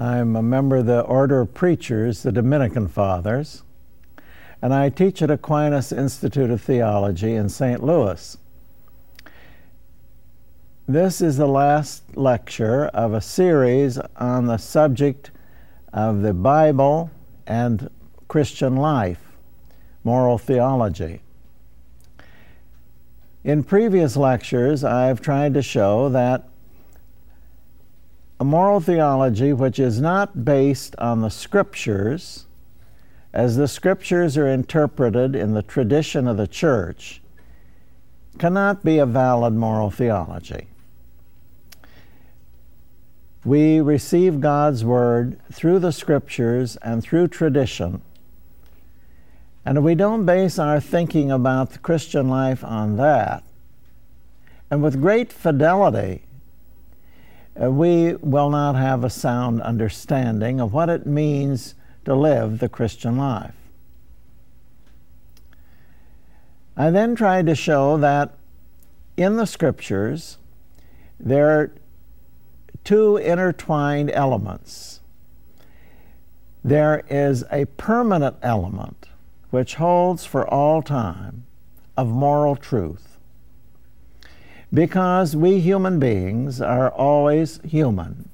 I'm a member of the Order of Preachers, the Dominican Fathers, and I teach at Aquinas Institute of Theology in St. Louis. This is the last lecture of a series on the subject of the Bible and Christian life, moral theology. In previous lectures, I've tried to show that a moral theology which is not based on the scriptures, as the scriptures are interpreted in the tradition of the church, cannot be a valid moral theology. We receive God's Word through the Scriptures and through tradition. And if we don't base our thinking about the Christian life on that, and with great fidelity uh, we will not have a sound understanding of what it means to live the Christian life. I then tried to show that in the scriptures there are two intertwined elements. There is a permanent element which holds for all time of moral truth because we human beings are always human.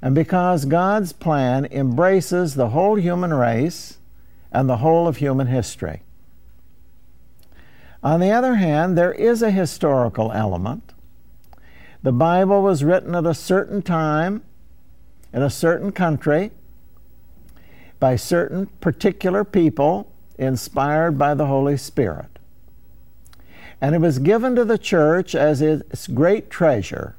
And because God's plan embraces the whole human race and the whole of human history. On the other hand, there is a historical element. The Bible was written at a certain time, in a certain country, by certain particular people, inspired by the Holy Spirit and it was given to the church as its great treasure.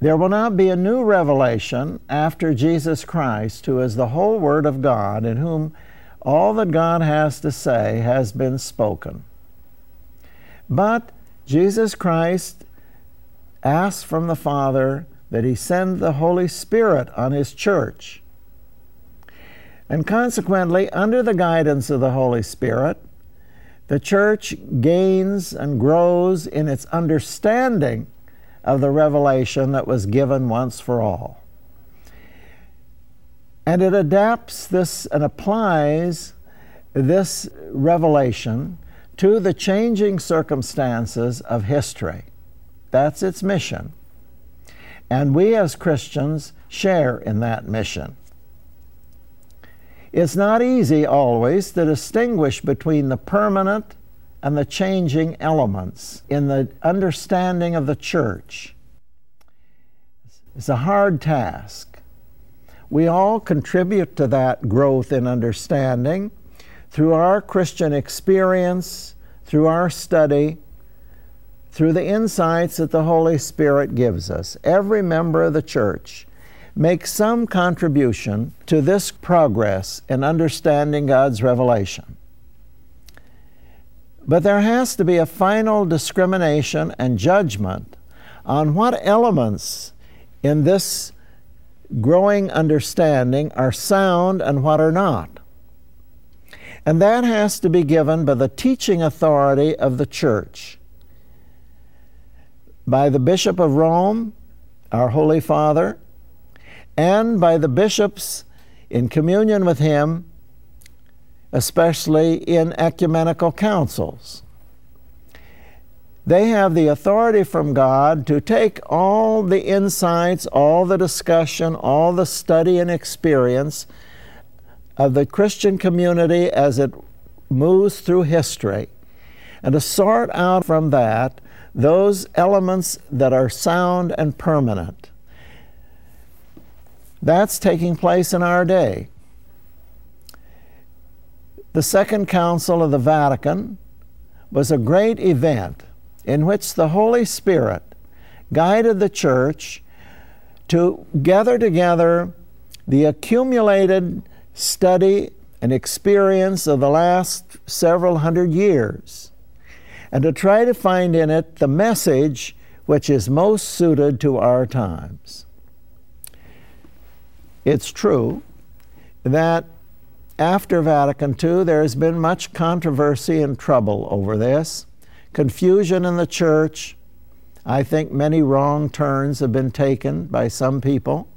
There will not be a new revelation after Jesus Christ, who is the whole Word of God, in whom all that God has to say has been spoken. But Jesus Christ asked from the Father that He send the Holy Spirit on His church. And consequently, under the guidance of the Holy Spirit, the church gains and grows in its understanding of the revelation that was given once for all. And it adapts this and applies this revelation to the changing circumstances of history. That's its mission. And we as Christians share in that mission. It's not easy always to distinguish between the permanent and the changing elements in the understanding of the church. It's a hard task. We all contribute to that growth in understanding through our Christian experience, through our study, through the insights that the Holy Spirit gives us. Every member of the church make some contribution to this progress in understanding God's revelation. But there has to be a final discrimination and judgment on what elements in this growing understanding are sound and what are not. And that has to be given by the teaching authority of the church, by the Bishop of Rome, our Holy Father, and by the bishops in communion with him, especially in ecumenical councils. They have the authority from God to take all the insights, all the discussion, all the study and experience of the Christian community as it moves through history and to sort out from that those elements that are sound and permanent. That's taking place in our day. The Second Council of the Vatican was a great event in which the Holy Spirit guided the church to gather together the accumulated study and experience of the last several hundred years and to try to find in it the message which is most suited to our times. It's true that after Vatican II, there has been much controversy and trouble over this, confusion in the church. I think many wrong turns have been taken by some people.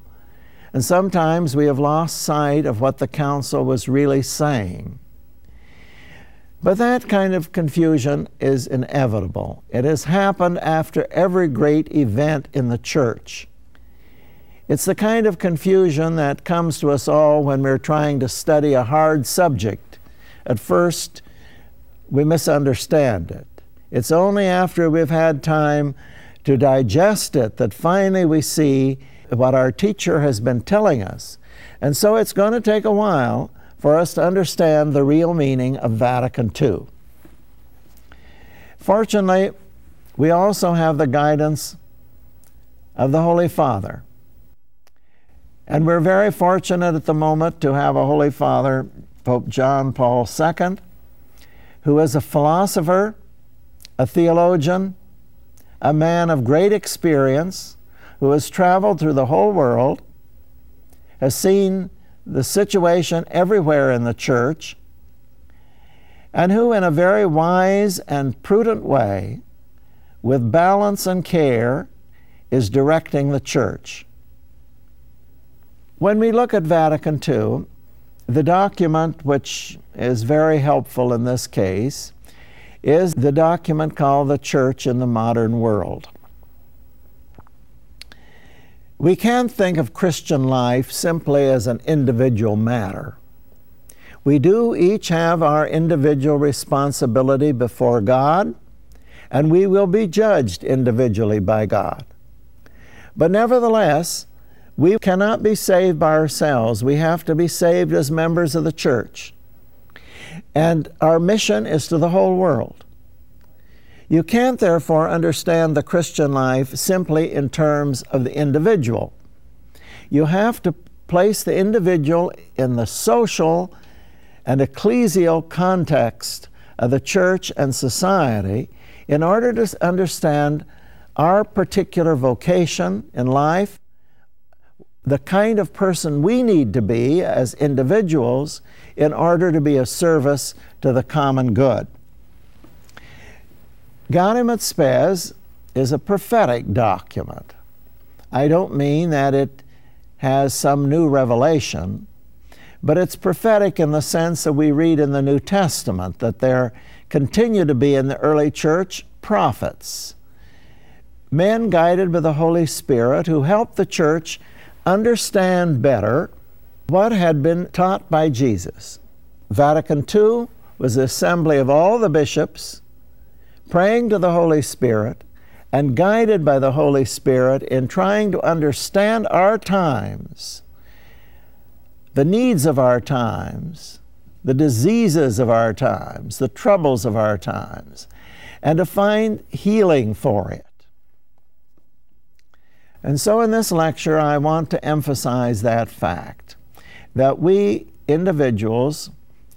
And sometimes we have lost sight of what the council was really saying. But that kind of confusion is inevitable. It has happened after every great event in the church. It's the kind of confusion that comes to us all when we're trying to study a hard subject. At first, we misunderstand it. It's only after we've had time to digest it that finally we see what our teacher has been telling us. And so it's going to take a while for us to understand the real meaning of Vatican II. Fortunately, we also have the guidance of the Holy Father. And we're very fortunate at the moment to have a Holy Father, Pope John Paul II, who is a philosopher, a theologian, a man of great experience, who has traveled through the whole world, has seen the situation everywhere in the church, and who, in a very wise and prudent way, with balance and care, is directing the church. When we look at Vatican II, the document which is very helpful in this case is the document called The Church in the Modern World. We can't think of Christian life simply as an individual matter. We do each have our individual responsibility before God, and we will be judged individually by God. But nevertheless, we cannot be saved by ourselves. We have to be saved as members of the church. And our mission is to the whole world. You can't, therefore, understand the Christian life simply in terms of the individual. You have to place the individual in the social and ecclesial context of the church and society in order to understand our particular vocation in life the kind of person we need to be as individuals in order to be of service to the common good. Gaudium Spes is a prophetic document. I don't mean that it has some new revelation, but it's prophetic in the sense that we read in the New Testament that there continue to be in the early church prophets, men guided by the Holy Spirit who help the church understand better what had been taught by Jesus. Vatican II was the assembly of all the bishops praying to the Holy Spirit and guided by the Holy Spirit in trying to understand our times, the needs of our times, the diseases of our times, the troubles of our times, and to find healing for it. And so, in this lecture, I want to emphasize that fact that we individuals,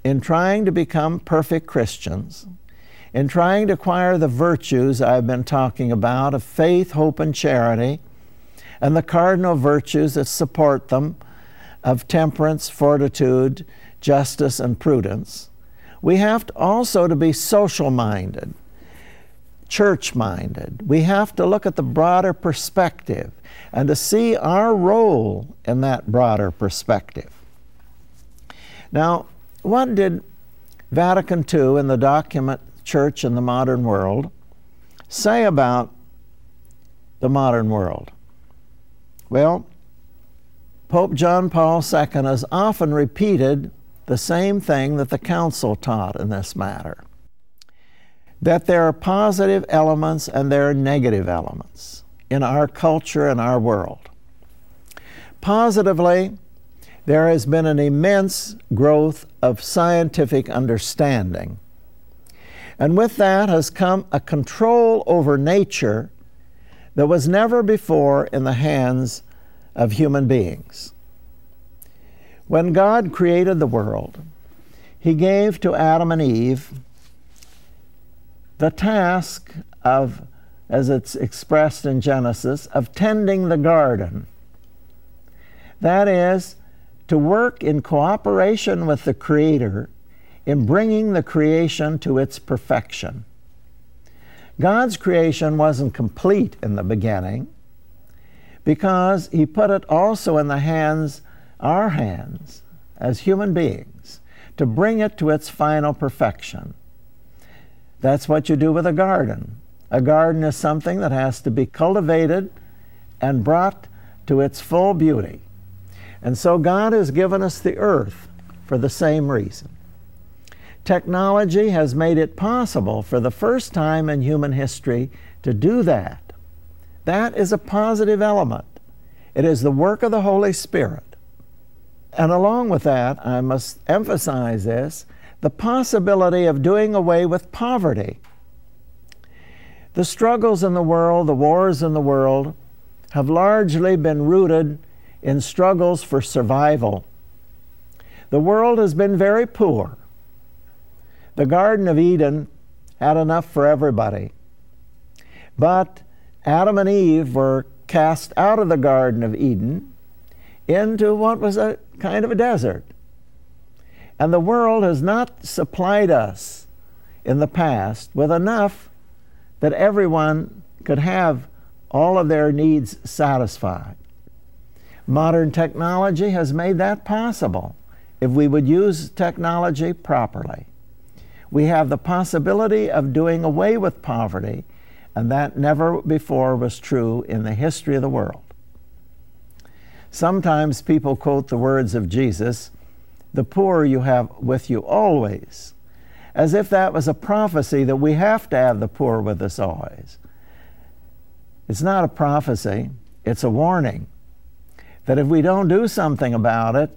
in trying to become perfect Christians, in trying to acquire the virtues I've been talking about of faith, hope, and charity, and the cardinal virtues that support them of temperance, fortitude, justice, and prudence, we have to also to be social minded church minded. We have to look at the broader perspective and to see our role in that broader perspective. Now, what did Vatican II in the document Church in the Modern World say about the modern world? Well, Pope John Paul II has often repeated the same thing that the Council taught in this matter that there are positive elements and there are negative elements in our culture and our world. Positively, there has been an immense growth of scientific understanding. And with that has come a control over nature that was never before in the hands of human beings. When God created the world, He gave to Adam and Eve the task of, as it's expressed in Genesis, of tending the garden. That is, to work in cooperation with the Creator in bringing the creation to its perfection. God's creation wasn't complete in the beginning because He put it also in the hands, our hands, as human beings, to bring it to its final perfection. That's what you do with a garden. A garden is something that has to be cultivated and brought to its full beauty. And so God has given us the earth for the same reason. Technology has made it possible for the first time in human history to do that. That is a positive element. It is the work of the Holy Spirit. And along with that, I must emphasize this the possibility of doing away with poverty. The struggles in the world, the wars in the world, have largely been rooted in struggles for survival. The world has been very poor. The Garden of Eden had enough for everybody. But Adam and Eve were cast out of the Garden of Eden into what was a kind of a desert. And the world has not supplied us in the past with enough that everyone could have all of their needs satisfied. Modern technology has made that possible if we would use technology properly. We have the possibility of doing away with poverty, and that never before was true in the history of the world. Sometimes people quote the words of Jesus the poor you have with you always, as if that was a prophecy that we have to have the poor with us always. It's not a prophecy, it's a warning that if we don't do something about it,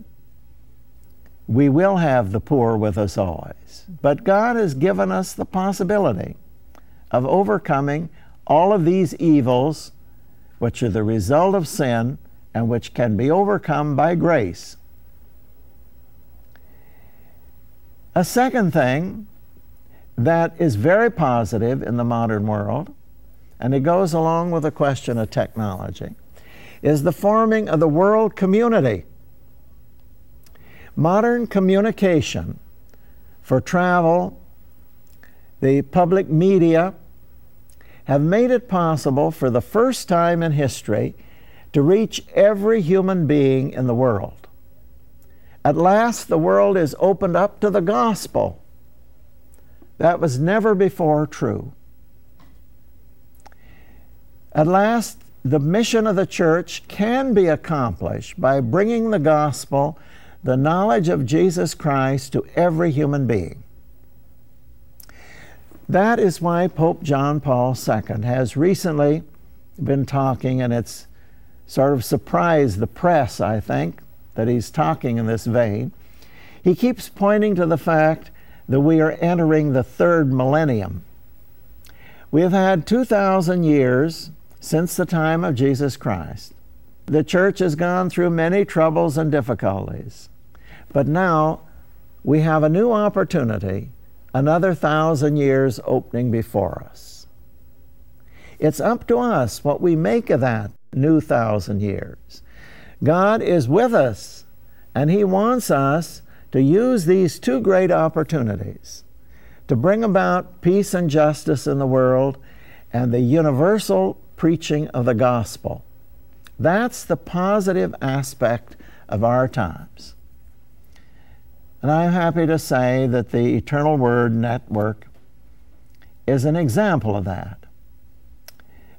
we will have the poor with us always. But God has given us the possibility of overcoming all of these evils, which are the result of sin and which can be overcome by grace. A second thing that is very positive in the modern world, and it goes along with the question of technology, is the forming of the world community. Modern communication for travel, the public media, have made it possible for the first time in history to reach every human being in the world. At last, the world is opened up to the gospel. That was never before true. At last, the mission of the church can be accomplished by bringing the gospel, the knowledge of Jesus Christ, to every human being. That is why Pope John Paul II has recently been talking, and it's sort of surprised the press, I think, that he's talking in this vein, he keeps pointing to the fact that we are entering the third millennium. We have had 2,000 years since the time of Jesus Christ. The church has gone through many troubles and difficulties, but now we have a new opportunity, another thousand years opening before us. It's up to us what we make of that new thousand years. God is with us, and He wants us to use these two great opportunities to bring about peace and justice in the world and the universal preaching of the gospel. That's the positive aspect of our times. And I'm happy to say that the Eternal Word Network is an example of that.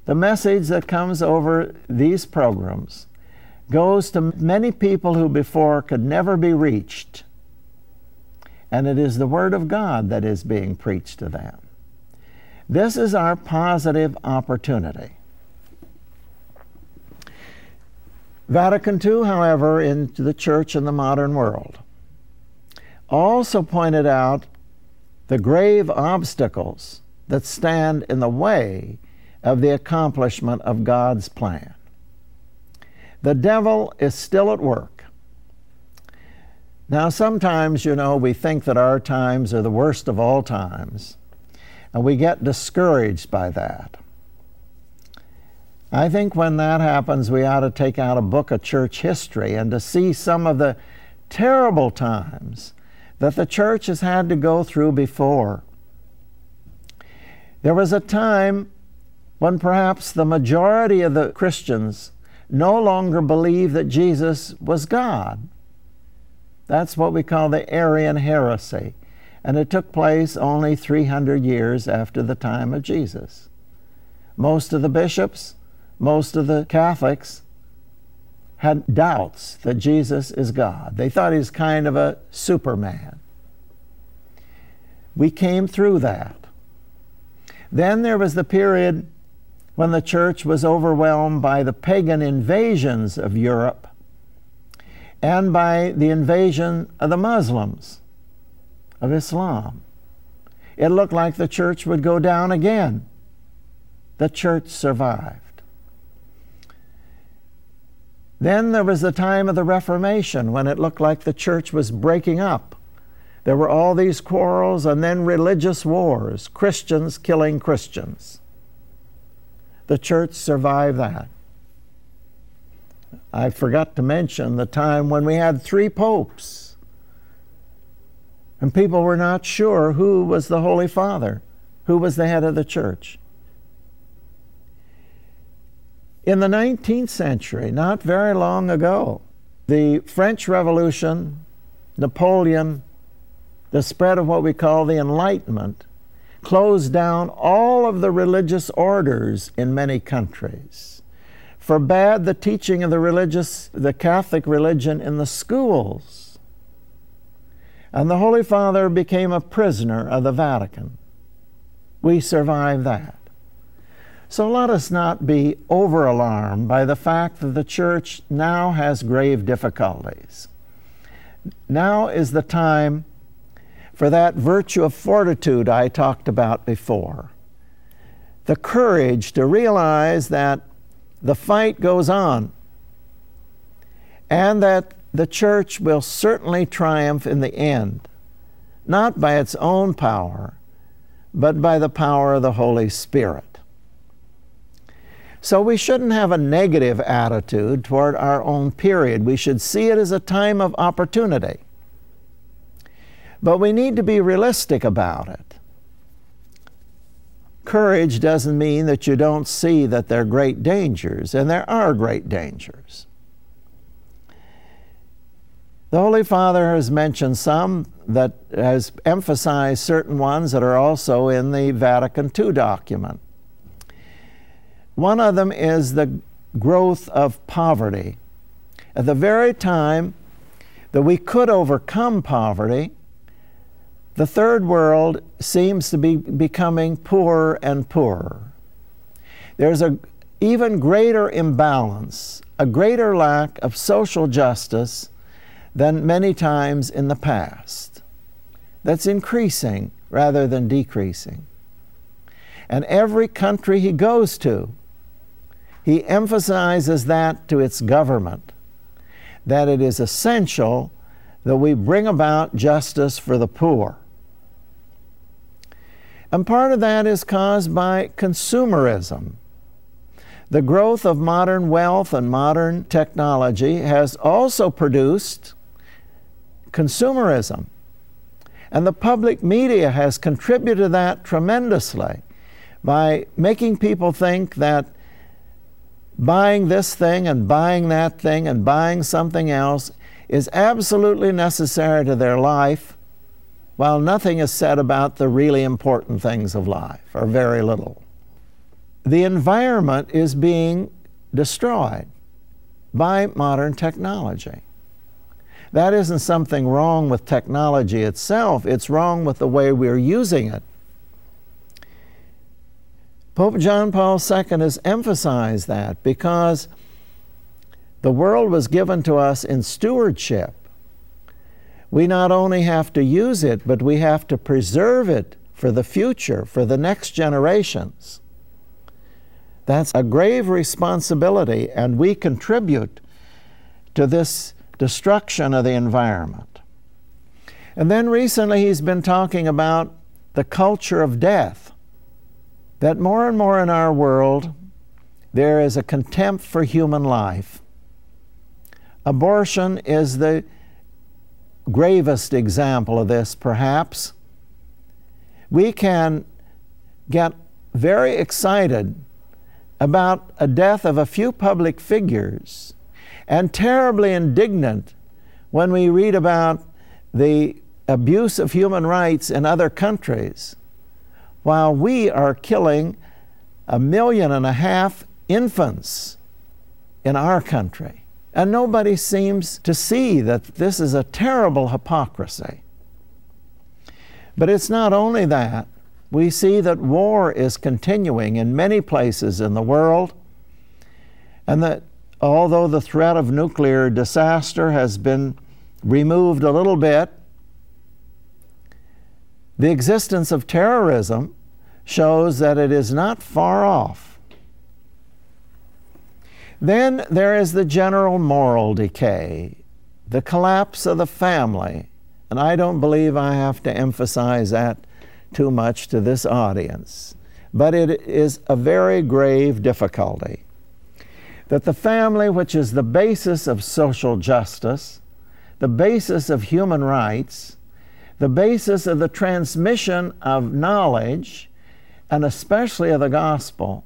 The message that comes over these programs goes to many people who before could never be reached. And it is the Word of God that is being preached to them. This is our positive opportunity. Vatican II, however, in the church in the modern world, also pointed out the grave obstacles that stand in the way of the accomplishment of God's plan. The devil is still at work. Now, sometimes, you know, we think that our times are the worst of all times, and we get discouraged by that. I think when that happens, we ought to take out a book of church history and to see some of the terrible times that the church has had to go through before. There was a time when perhaps the majority of the Christians no longer believed that Jesus was God. That's what we call the Arian heresy. And it took place only 300 years after the time of Jesus. Most of the bishops, most of the Catholics had doubts that Jesus is God. They thought he's kind of a superman. We came through that. Then there was the period when the church was overwhelmed by the pagan invasions of Europe and by the invasion of the Muslims, of Islam. It looked like the church would go down again. The church survived. Then there was the time of the Reformation when it looked like the church was breaking up. There were all these quarrels and then religious wars, Christians killing Christians. The church survived that. I forgot to mention the time when we had three popes. And people were not sure who was the Holy Father, who was the head of the church. In the 19th century, not very long ago, the French Revolution, Napoleon, the spread of what we call the Enlightenment, closed down all of the religious orders in many countries, forbade the teaching of the religious, the Catholic religion in the schools. And the Holy Father became a prisoner of the Vatican. We survived that. So let us not be over alarmed by the fact that the church now has grave difficulties. Now is the time for that virtue of fortitude I talked about before. The courage to realize that the fight goes on and that the church will certainly triumph in the end, not by its own power, but by the power of the Holy Spirit. So we shouldn't have a negative attitude toward our own period. We should see it as a time of opportunity. But we need to be realistic about it. Courage doesn't mean that you don't see that there are great dangers, and there are great dangers. The Holy Father has mentioned some that has emphasized certain ones that are also in the Vatican II document. One of them is the growth of poverty. At the very time that we could overcome poverty, the third world seems to be becoming poorer and poorer. There's an even greater imbalance, a greater lack of social justice than many times in the past. That's increasing rather than decreasing. And every country he goes to, he emphasizes that to its government, that it is essential that we bring about justice for the poor. And part of that is caused by consumerism. The growth of modern wealth and modern technology has also produced consumerism. And the public media has contributed to that tremendously by making people think that buying this thing and buying that thing and buying something else is absolutely necessary to their life while nothing is said about the really important things of life, or very little. The environment is being destroyed by modern technology. That isn't something wrong with technology itself, it's wrong with the way we're using it. Pope John Paul II has emphasized that because the world was given to us in stewardship we not only have to use it, but we have to preserve it for the future, for the next generations. That's a grave responsibility, and we contribute to this destruction of the environment. And then recently he's been talking about the culture of death. That more and more in our world, there is a contempt for human life. Abortion is the gravest example of this, perhaps. We can get very excited about a death of a few public figures and terribly indignant when we read about the abuse of human rights in other countries, while we are killing a million and a half infants in our country. And nobody seems to see that this is a terrible hypocrisy. But it's not only that. We see that war is continuing in many places in the world, and that although the threat of nuclear disaster has been removed a little bit, the existence of terrorism shows that it is not far off. Then there is the general moral decay, the collapse of the family, and I don't believe I have to emphasize that too much to this audience, but it is a very grave difficulty. That the family, which is the basis of social justice, the basis of human rights, the basis of the transmission of knowledge, and especially of the gospel,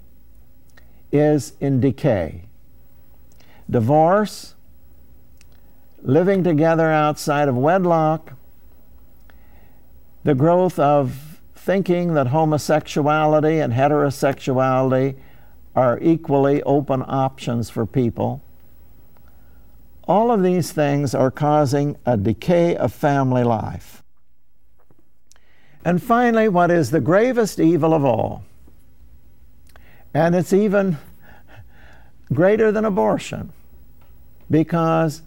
is in decay. Divorce, living together outside of wedlock, the growth of thinking that homosexuality and heterosexuality are equally open options for people. All of these things are causing a decay of family life. And finally, what is the gravest evil of all? And it's even greater than abortion, because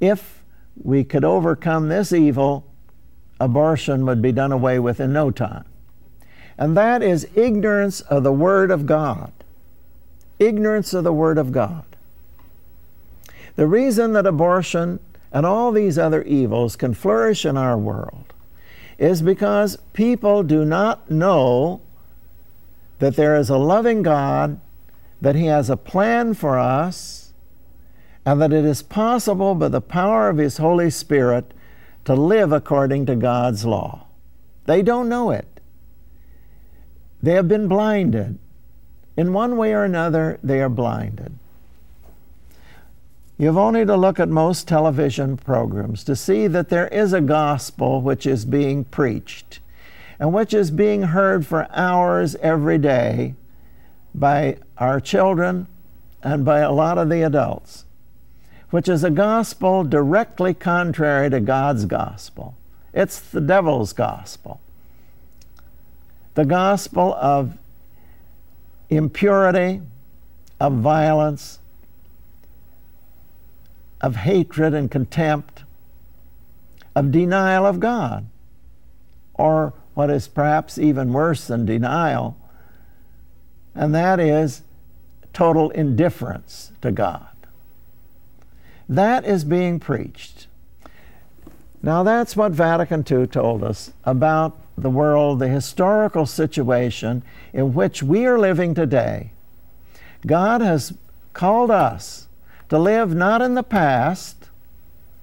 if we could overcome this evil, abortion would be done away with in no time. And that is ignorance of the Word of God. Ignorance of the Word of God. The reason that abortion and all these other evils can flourish in our world is because people do not know that there is a loving God, that He has a plan for us, and that it is possible by the power of His Holy Spirit to live according to God's law. They don't know it. They have been blinded. In one way or another, they are blinded. You've only to look at most television programs to see that there is a gospel which is being preached and which is being heard for hours every day by our children and by a lot of the adults, which is a gospel directly contrary to God's gospel. It's the devil's gospel. The gospel of impurity, of violence, of hatred and contempt, of denial of God, or what is perhaps even worse than denial, and that is total indifference to God. That is being preached. Now, that's what Vatican II told us about the world, the historical situation in which we are living today. God has called us to live not in the past.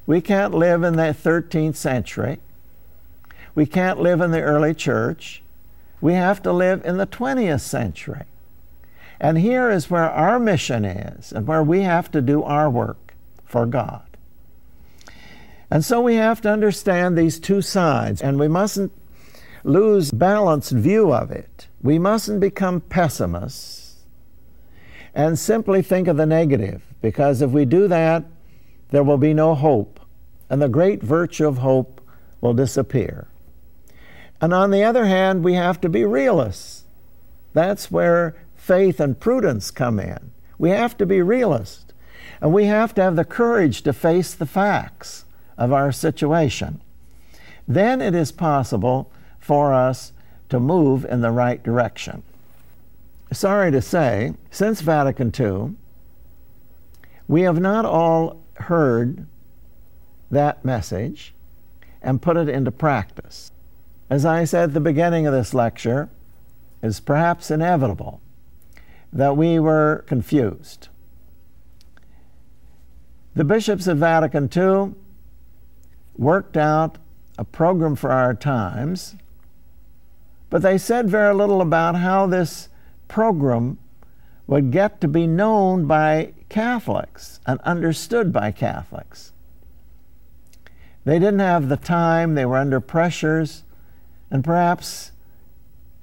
We can't live in the 13th century. We can't live in the early church. We have to live in the 20th century. And here is where our mission is and where we have to do our work for God. And so we have to understand these two sides, and we mustn't lose balanced view of it. We mustn't become pessimists and simply think of the negative. Because if we do that, there will be no hope, and the great virtue of hope will disappear. And on the other hand, we have to be realists. That's where faith and prudence come in. We have to be realists, and we have to have the courage to face the facts of our situation. Then it is possible for us to move in the right direction. Sorry to say, since Vatican II, we have not all heard that message and put it into practice. As I said at the beginning of this lecture, it's perhaps inevitable that we were confused. The bishops of Vatican II worked out a program for our times, but they said very little about how this program would get to be known by Catholics and understood by Catholics. They didn't have the time, they were under pressures, and perhaps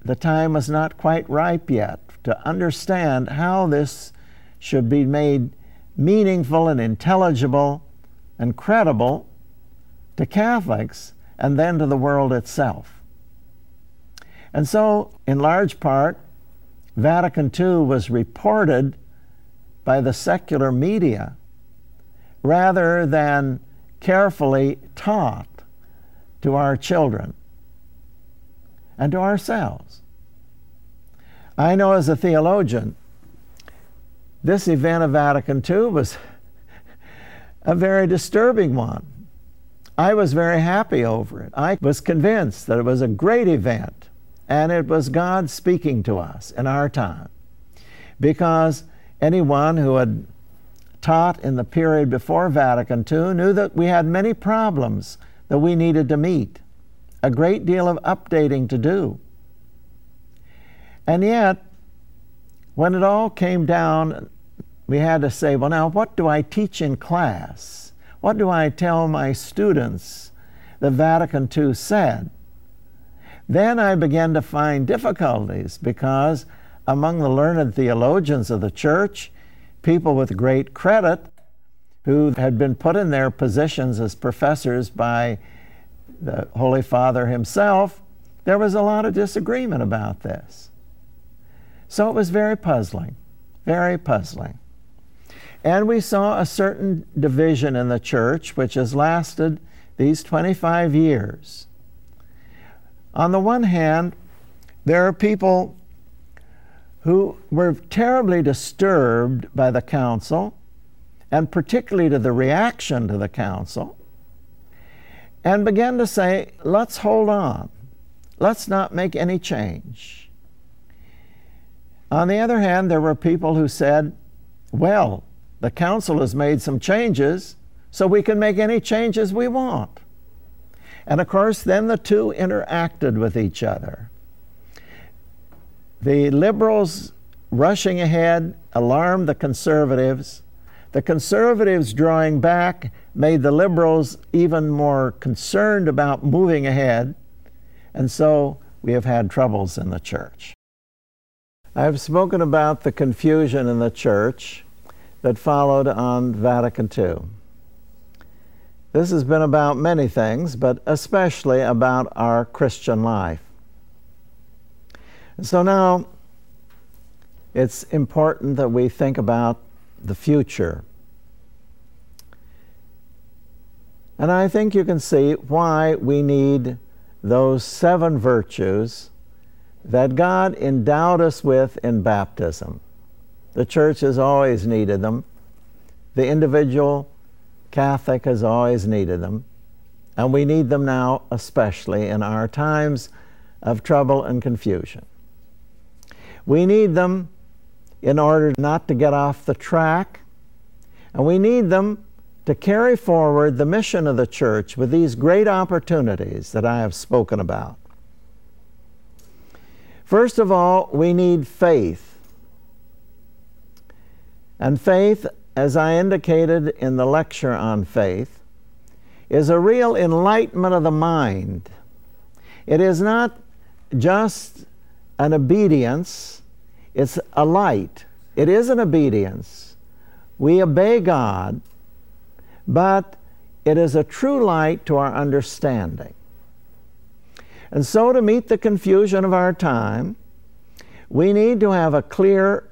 the time was not quite ripe yet to understand how this should be made meaningful and intelligible and credible to Catholics and then to the world itself. And so, in large part, Vatican II was reported by the secular media rather than carefully taught to our children and to ourselves. I know as a theologian, this event of Vatican II was a very disturbing one. I was very happy over it. I was convinced that it was a great event and it was God speaking to us in our time. Because anyone who had taught in the period before Vatican II knew that we had many problems that we needed to meet, a great deal of updating to do. And yet, when it all came down, we had to say, well, now, what do I teach in class? What do I tell my students the Vatican II said? Then I began to find difficulties because among the learned theologians of the church, people with great credit who had been put in their positions as professors by the Holy Father himself, there was a lot of disagreement about this. So it was very puzzling, very puzzling. And we saw a certain division in the church which has lasted these 25 years. On the one hand, there are people who were terribly disturbed by the council, and particularly to the reaction to the council, and began to say, let's hold on. Let's not make any change. On the other hand, there were people who said, well, the council has made some changes, so we can make any changes we want. And of course, then the two interacted with each other. The liberals rushing ahead alarmed the conservatives. The conservatives drawing back made the liberals even more concerned about moving ahead. And so we have had troubles in the church. I've spoken about the confusion in the church that followed on Vatican II. This has been about many things, but especially about our Christian life. So now it's important that we think about the future. And I think you can see why we need those seven virtues that God endowed us with in baptism. The church has always needed them. The individual Catholic has always needed them. And we need them now, especially in our times of trouble and confusion. We need them in order not to get off the track, and we need them to carry forward the mission of the church with these great opportunities that I have spoken about. First of all, we need faith. And faith, as I indicated in the lecture on faith, is a real enlightenment of the mind. It is not just an obedience, it's a light. It is an obedience. We obey God, but it is a true light to our understanding. And so, to meet the confusion of our time, we need to have a clear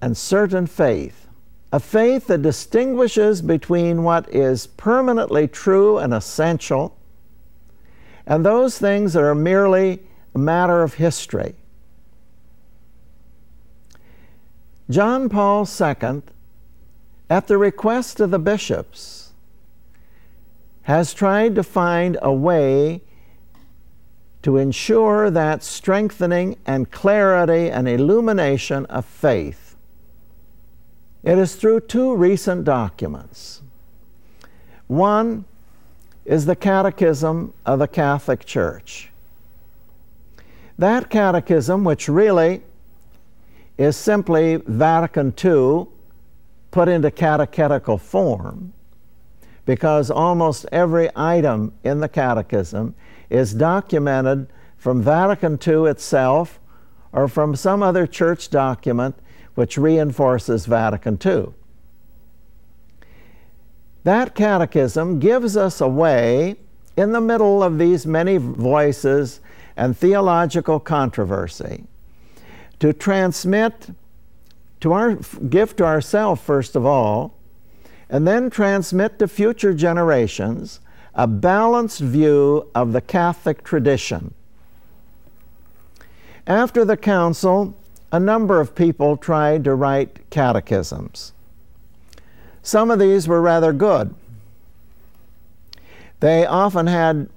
and certain faith, a faith that distinguishes between what is permanently true and essential and those things that are merely a matter of history. John Paul II at the request of the bishops, has tried to find a way to ensure that strengthening and clarity and illumination of faith. It is through two recent documents. One is the Catechism of the Catholic Church. That catechism, which really is simply Vatican II put into catechetical form, because almost every item in the catechism is documented from Vatican II itself or from some other church document which reinforces Vatican II. That catechism gives us a way in the middle of these many voices and theological controversy to transmit to our give to ourselves first of all and then transmit to future generations a balanced view of the Catholic tradition. After the council, a number of people tried to write catechisms. Some of these were rather good. They often had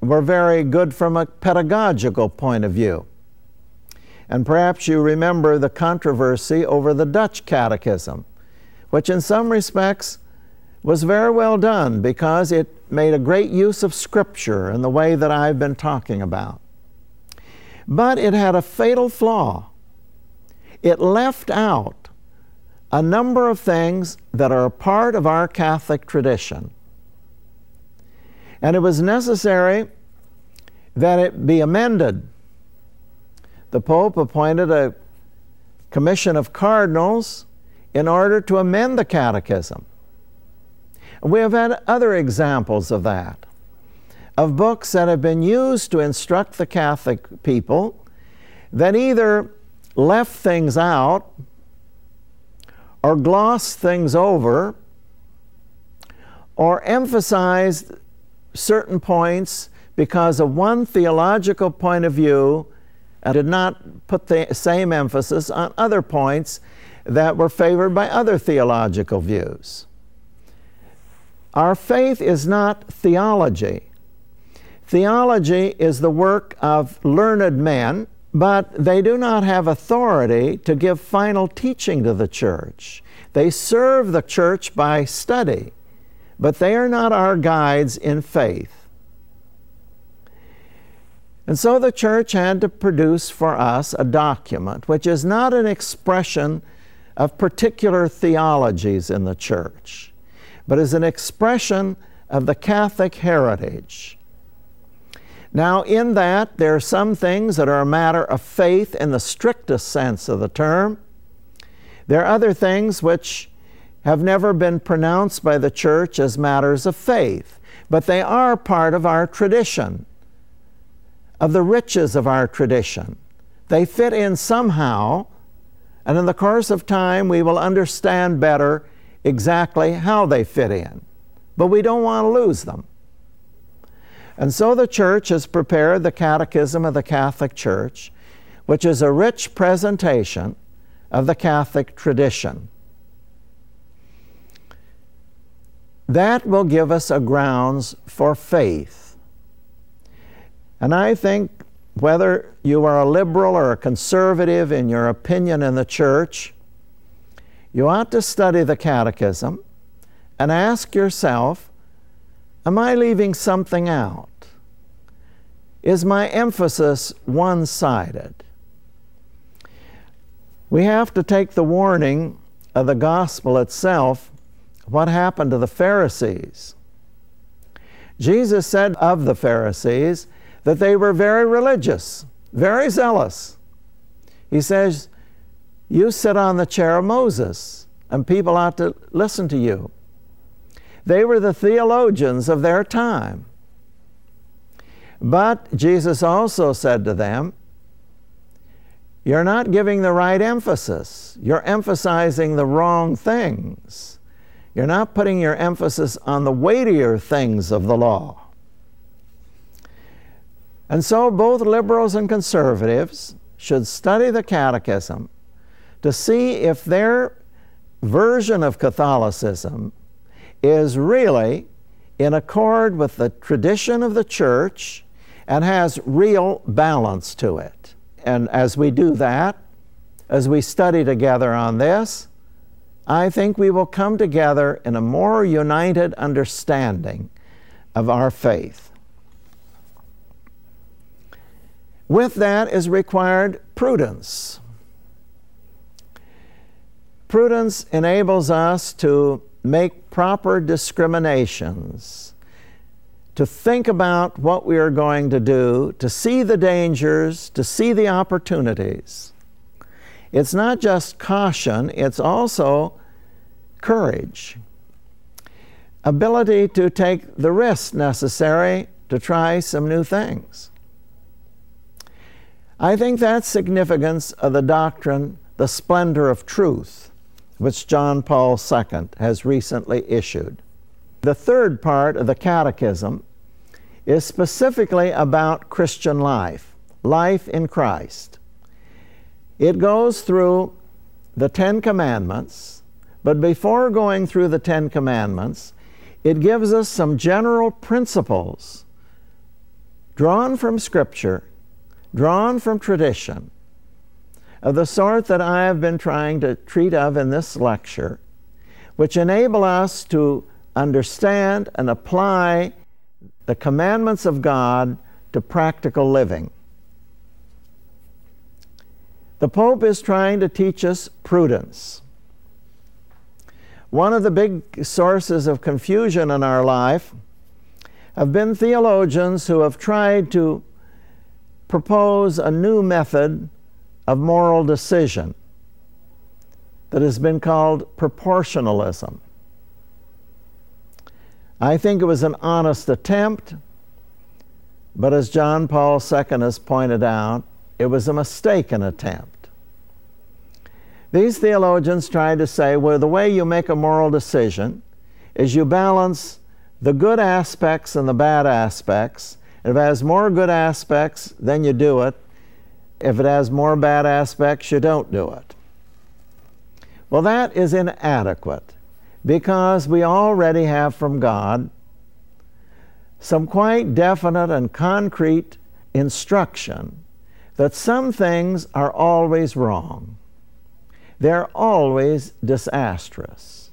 were very good from a pedagogical point of view. And perhaps you remember the controversy over the Dutch Catechism, which in some respects was very well done because it made a great use of Scripture in the way that I've been talking about. But it had a fatal flaw. It left out a number of things that are a part of our Catholic tradition. And it was necessary that it be amended the Pope appointed a commission of cardinals in order to amend the catechism. We have had other examples of that, of books that have been used to instruct the Catholic people that either left things out or glossed things over or emphasized certain points because of one theological point of view and did not put the same emphasis on other points that were favored by other theological views. Our faith is not theology. Theology is the work of learned men, but they do not have authority to give final teaching to the church. They serve the church by study, but they are not our guides in faith. And so the church had to produce for us a document which is not an expression of particular theologies in the church, but is an expression of the Catholic heritage. Now, in that, there are some things that are a matter of faith in the strictest sense of the term. There are other things which have never been pronounced by the church as matters of faith, but they are part of our tradition of the riches of our tradition. They fit in somehow, and in the course of time, we will understand better exactly how they fit in. But we don't want to lose them. And so the church has prepared the Catechism of the Catholic Church, which is a rich presentation of the Catholic tradition. That will give us a grounds for faith and I think whether you are a liberal or a conservative in your opinion in the church, you ought to study the Catechism and ask yourself Am I leaving something out? Is my emphasis one sided? We have to take the warning of the gospel itself what happened to the Pharisees. Jesus said of the Pharisees, that they were very religious, very zealous. He says, You sit on the chair of Moses, and people ought to listen to you. They were the theologians of their time. But Jesus also said to them, You're not giving the right emphasis. You're emphasizing the wrong things. You're not putting your emphasis on the weightier things of the law. And so both liberals and conservatives should study the Catechism to see if their version of Catholicism is really in accord with the tradition of the church and has real balance to it. And as we do that, as we study together on this, I think we will come together in a more united understanding of our faith. With that is required prudence. Prudence enables us to make proper discriminations, to think about what we are going to do, to see the dangers, to see the opportunities. It's not just caution, it's also courage, ability to take the risk necessary to try some new things. I think that's significance of the doctrine, the splendor of truth, which John Paul II has recently issued. The third part of the Catechism is specifically about Christian life, life in Christ. It goes through the Ten Commandments, but before going through the Ten Commandments, it gives us some general principles drawn from Scripture, drawn from tradition, of the sort that I have been trying to treat of in this lecture, which enable us to understand and apply the commandments of God to practical living. The Pope is trying to teach us prudence. One of the big sources of confusion in our life have been theologians who have tried to propose a new method of moral decision that has been called proportionalism. I think it was an honest attempt, but as John Paul II has pointed out, it was a mistaken attempt. These theologians tried to say, well, the way you make a moral decision is you balance the good aspects and the bad aspects. If it has more good aspects, then you do it. If it has more bad aspects, you don't do it. Well, that is inadequate because we already have from God some quite definite and concrete instruction that some things are always wrong. They're always disastrous.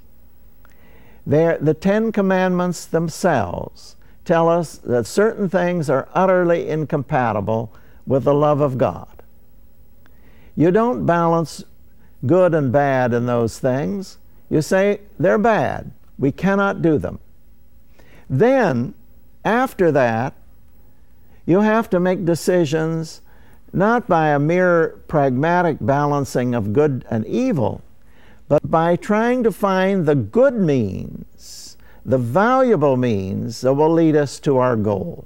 They're, the Ten Commandments themselves tell us that certain things are utterly incompatible with the love of God. You don't balance good and bad in those things. You say they're bad. We cannot do them. Then, after that, you have to make decisions not by a mere pragmatic balancing of good and evil, but by trying to find the good means, the valuable means that will lead us to our goal.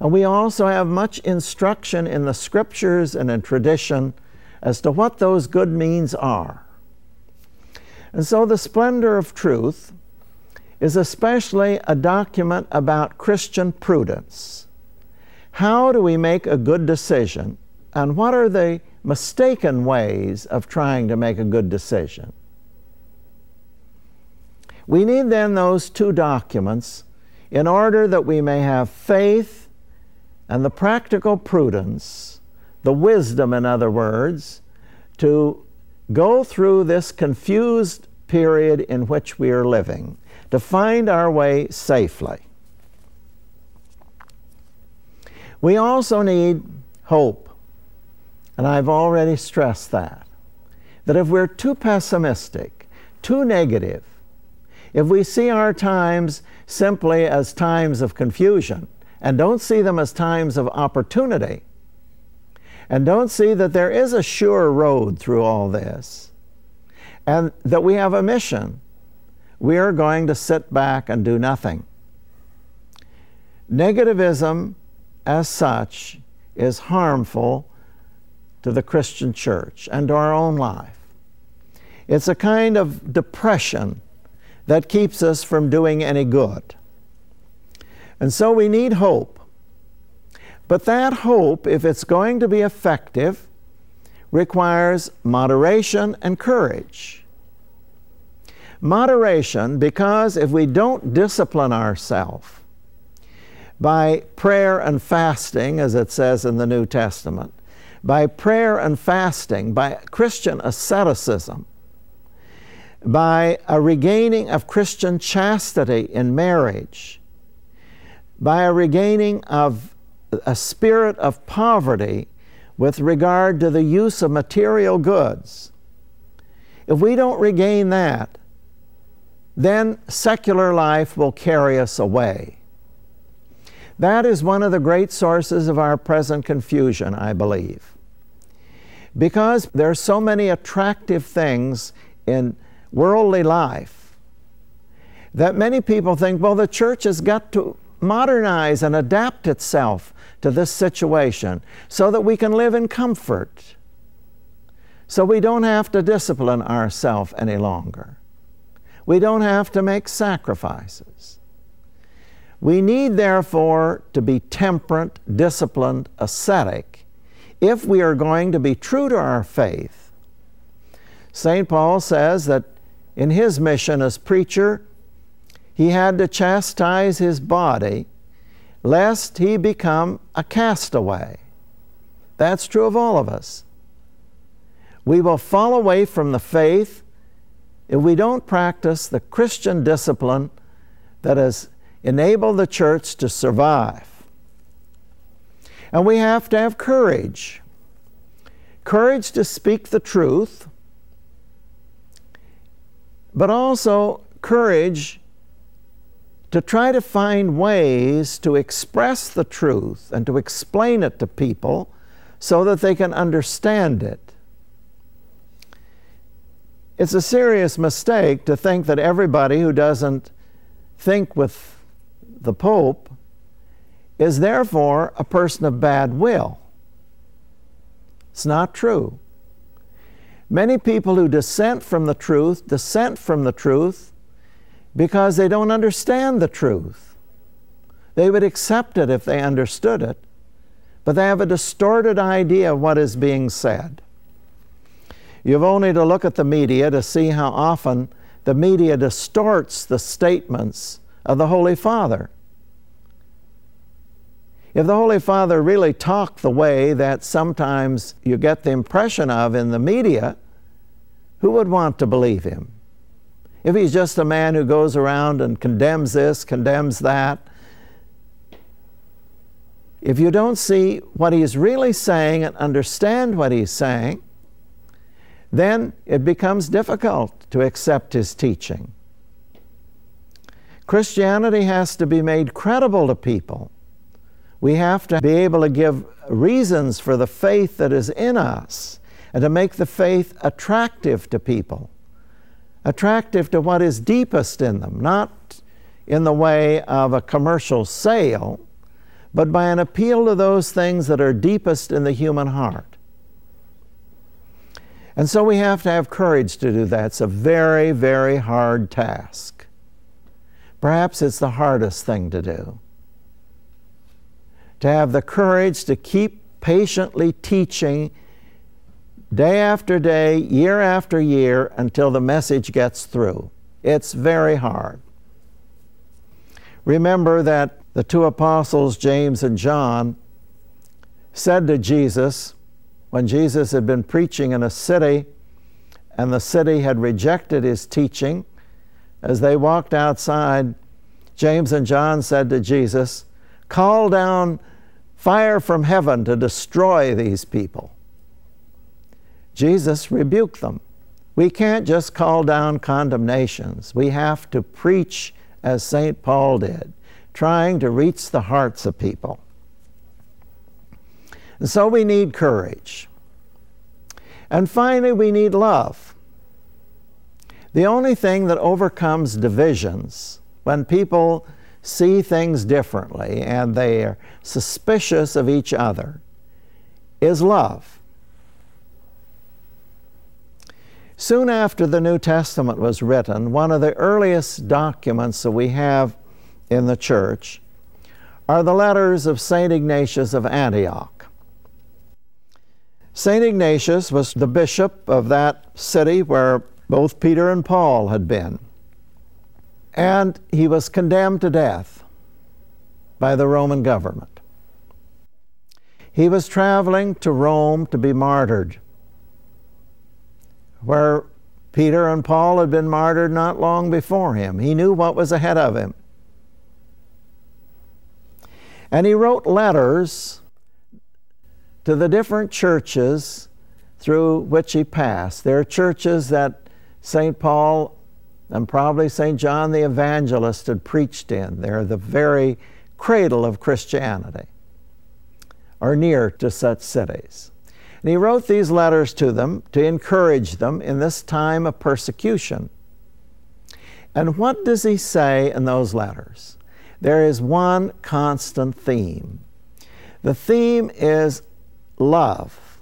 And we also have much instruction in the scriptures and in tradition as to what those good means are. And so the splendor of truth is especially a document about Christian prudence how do we make a good decision? And what are the mistaken ways of trying to make a good decision? We need then those two documents in order that we may have faith and the practical prudence, the wisdom, in other words, to go through this confused period in which we are living, to find our way safely. We also need hope. And I've already stressed that. That if we're too pessimistic, too negative, if we see our times simply as times of confusion and don't see them as times of opportunity, and don't see that there is a sure road through all this, and that we have a mission, we are going to sit back and do nothing. Negativism as such, is harmful to the Christian church and to our own life. It's a kind of depression that keeps us from doing any good. And so we need hope. But that hope, if it's going to be effective, requires moderation and courage. Moderation, because if we don't discipline ourselves by prayer and fasting, as it says in the New Testament, by prayer and fasting, by Christian asceticism, by a regaining of Christian chastity in marriage, by a regaining of a spirit of poverty with regard to the use of material goods. If we don't regain that, then secular life will carry us away. That is one of the great sources of our present confusion, I believe. Because there are so many attractive things in worldly life that many people think, well, the church has got to modernize and adapt itself to this situation so that we can live in comfort, so we don't have to discipline ourselves any longer. We don't have to make sacrifices. We need, therefore, to be temperate, disciplined, ascetic if we are going to be true to our faith. St. Paul says that in his mission as preacher, he had to chastise his body lest he become a castaway. That's true of all of us. We will fall away from the faith if we don't practice the Christian discipline that has enabled the church to survive. And we have to have courage courage to speak the truth, but also courage to try to find ways to express the truth and to explain it to people so that they can understand it. It's a serious mistake to think that everybody who doesn't think with the Pope, is therefore a person of bad will. It's not true. Many people who dissent from the truth dissent from the truth because they don't understand the truth. They would accept it if they understood it, but they have a distorted idea of what is being said. You've only to look at the media to see how often the media distorts the statements of the Holy Father. If the Holy Father really talked the way that sometimes you get the impression of in the media, who would want to believe him? If he's just a man who goes around and condemns this, condemns that, if you don't see what he's really saying and understand what he's saying, then it becomes difficult to accept his teaching. Christianity has to be made credible to people. We have to be able to give reasons for the faith that is in us and to make the faith attractive to people, attractive to what is deepest in them, not in the way of a commercial sale, but by an appeal to those things that are deepest in the human heart. And so we have to have courage to do that. It's a very, very hard task. Perhaps it's the hardest thing to do. To have the courage to keep patiently teaching day after day, year after year, until the message gets through. It's very hard. Remember that the two apostles, James and John, said to Jesus, when Jesus had been preaching in a city and the city had rejected his teaching, as they walked outside, James and John said to Jesus, Call down fire from heaven to destroy these people. Jesus rebuked them. We can't just call down condemnations. We have to preach as St. Paul did, trying to reach the hearts of people. And so we need courage. And finally, we need love. The only thing that overcomes divisions, when people see things differently and they are suspicious of each other, is love. Soon after the New Testament was written, one of the earliest documents that we have in the church are the letters of St. Ignatius of Antioch. St. Ignatius was the bishop of that city where both Peter and Paul had been. And he was condemned to death by the Roman government. He was traveling to Rome to be martyred, where Peter and Paul had been martyred not long before him. He knew what was ahead of him. And he wrote letters to the different churches through which he passed. There are churches that St. Paul and probably St. John the Evangelist had preached in. They're the very cradle of Christianity, or near to such cities. And he wrote these letters to them to encourage them in this time of persecution. And what does he say in those letters? There is one constant theme. The theme is love.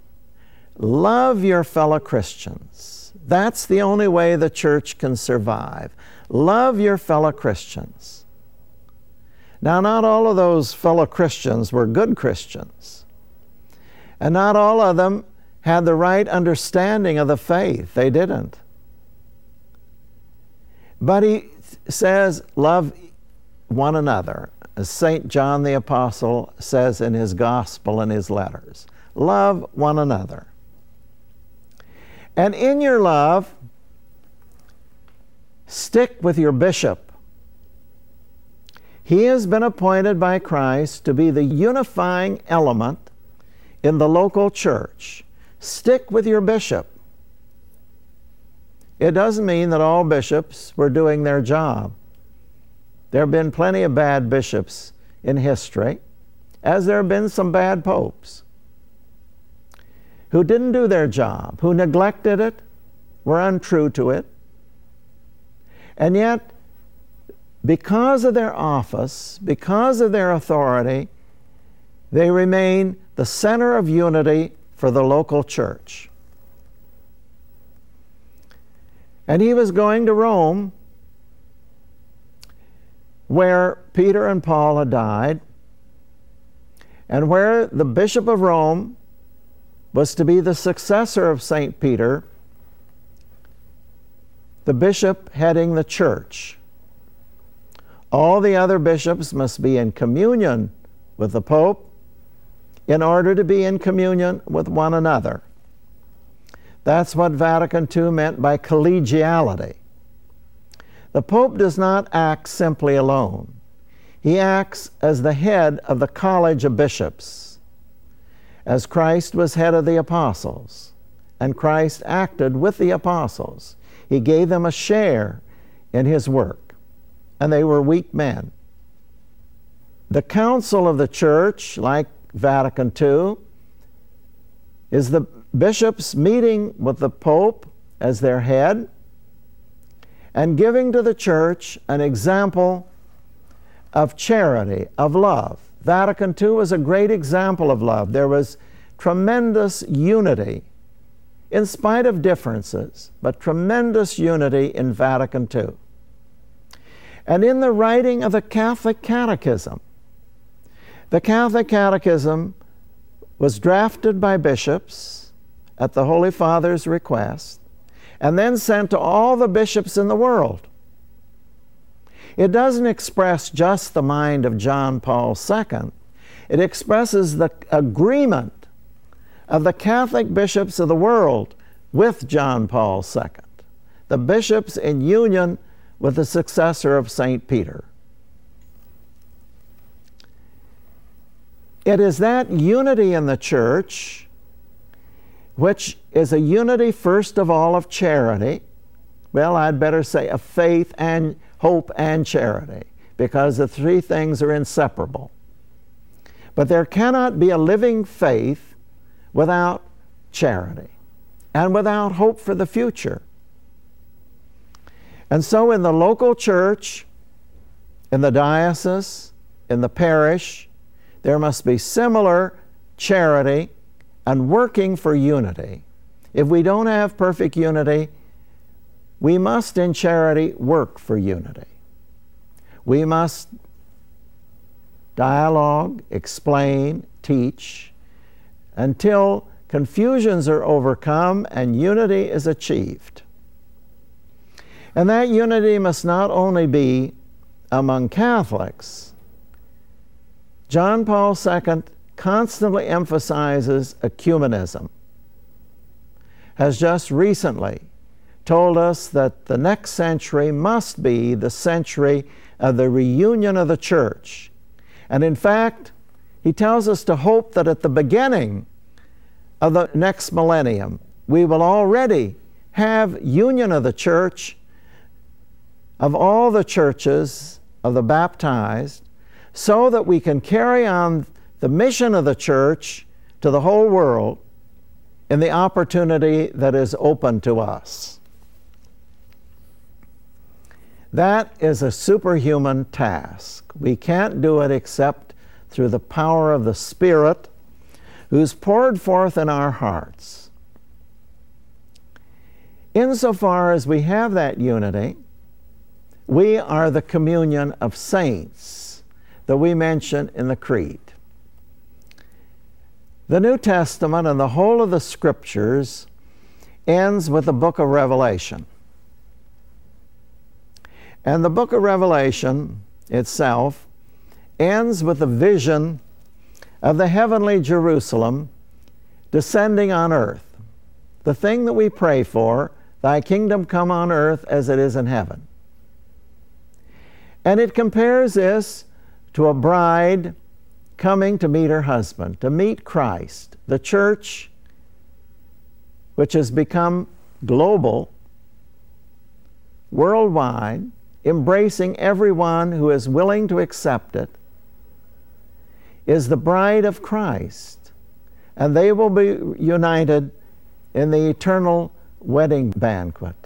Love your fellow Christians. That's the only way the church can survive. Love your fellow Christians. Now, not all of those fellow Christians were good Christians. And not all of them had the right understanding of the faith. They didn't. But he says, Love one another, as St. John the Apostle says in his gospel and his letters. Love one another. And in your love, stick with your bishop. He has been appointed by Christ to be the unifying element in the local church. Stick with your bishop. It doesn't mean that all bishops were doing their job. There have been plenty of bad bishops in history, as there have been some bad popes who didn't do their job, who neglected it, were untrue to it. And yet, because of their office, because of their authority, they remain the center of unity for the local church. And he was going to Rome, where Peter and Paul had died, and where the Bishop of Rome was to be the successor of St. Peter, the bishop heading the church. All the other bishops must be in communion with the Pope in order to be in communion with one another. That's what Vatican II meant by collegiality. The Pope does not act simply alone. He acts as the head of the college of bishops, as Christ was head of the apostles, and Christ acted with the apostles. He gave them a share in his work, and they were weak men. The council of the church, like Vatican II is the bishops meeting with the Pope as their head and giving to the church an example of charity, of love. Vatican II was a great example of love. There was tremendous unity, in spite of differences, but tremendous unity in Vatican II. And in the writing of the Catholic Catechism, the Catholic Catechism was drafted by bishops at the Holy Father's request and then sent to all the bishops in the world. It doesn't express just the mind of John Paul II, it expresses the agreement of the Catholic bishops of the world with John Paul II, the bishops in union with the successor of St. Peter. It is that unity in the church, which is a unity, first of all, of charity. Well, I'd better say of faith and hope and charity, because the three things are inseparable. But there cannot be a living faith without charity and without hope for the future. And so, in the local church, in the diocese, in the parish, there must be similar charity and working for unity. If we don't have perfect unity, we must in charity work for unity. We must dialogue, explain, teach until confusions are overcome and unity is achieved. And that unity must not only be among Catholics. John Paul II constantly emphasizes ecumenism, has just recently told us that the next century must be the century of the reunion of the church. And in fact, he tells us to hope that at the beginning of the next millennium, we will already have union of the church, of all the churches of the baptized, so that we can carry on the mission of the church to the whole world in the opportunity that is open to us. That is a superhuman task. We can't do it except through the power of the Spirit who's poured forth in our hearts. Insofar as we have that unity, we are the communion of saints that we mention in the Creed. The New Testament and the whole of the Scriptures ends with the book of Revelation. And the book of Revelation itself ends with a vision of the heavenly Jerusalem descending on earth. The thing that we pray for, thy kingdom come on earth as it is in heaven. And it compares this to a bride coming to meet her husband, to meet Christ. The church, which has become global, worldwide, embracing everyone who is willing to accept it, is the bride of Christ. And they will be united in the eternal wedding banquet.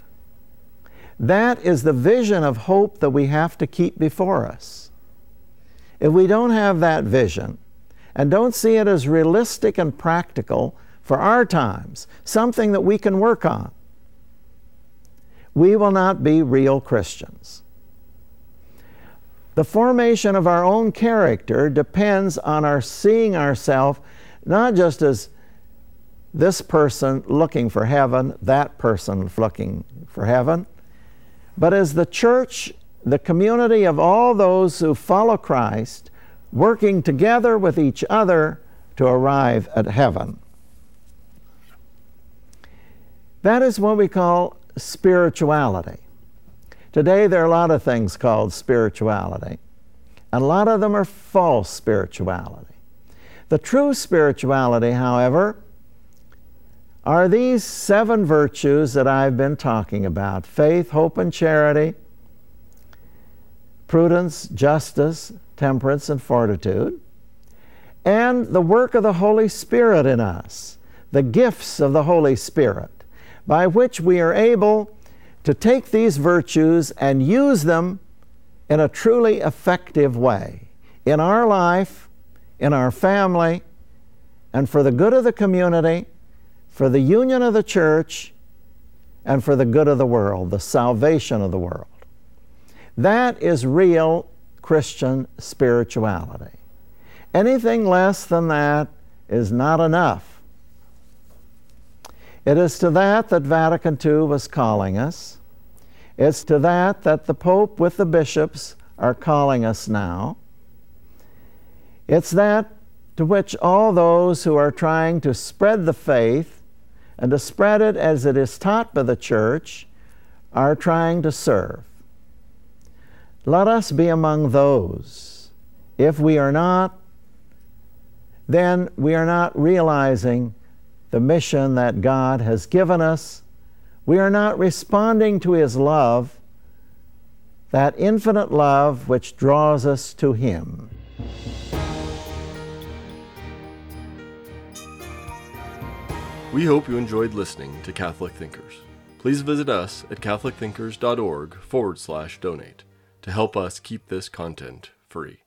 That is the vision of hope that we have to keep before us. If we don't have that vision and don't see it as realistic and practical for our times, something that we can work on, we will not be real Christians. The formation of our own character depends on our seeing ourselves not just as this person looking for heaven, that person looking for heaven, but as the church, the community of all those who follow Christ, working together with each other to arrive at heaven. That is what we call spirituality. Today, there are a lot of things called spirituality, and a lot of them are false spirituality. The true spirituality, however, are these seven virtues that I've been talking about faith, hope, and charity, prudence, justice, temperance, and fortitude, and the work of the Holy Spirit in us, the gifts of the Holy Spirit, by which we are able to take these virtues and use them in a truly effective way in our life, in our family, and for the good of the community, for the union of the church, and for the good of the world, the salvation of the world. That is real Christian spirituality. Anything less than that is not enough. It is to that that Vatican II was calling us. It's to that that the Pope with the bishops are calling us now. It's that to which all those who are trying to spread the faith and to spread it as it is taught by the church are trying to serve. Let us be among those. If we are not, then we are not realizing the mission that God has given us, we are not responding to His love, that infinite love which draws us to Him. We hope you enjoyed listening to Catholic Thinkers. Please visit us at catholicthinkers.org forward slash donate to help us keep this content free.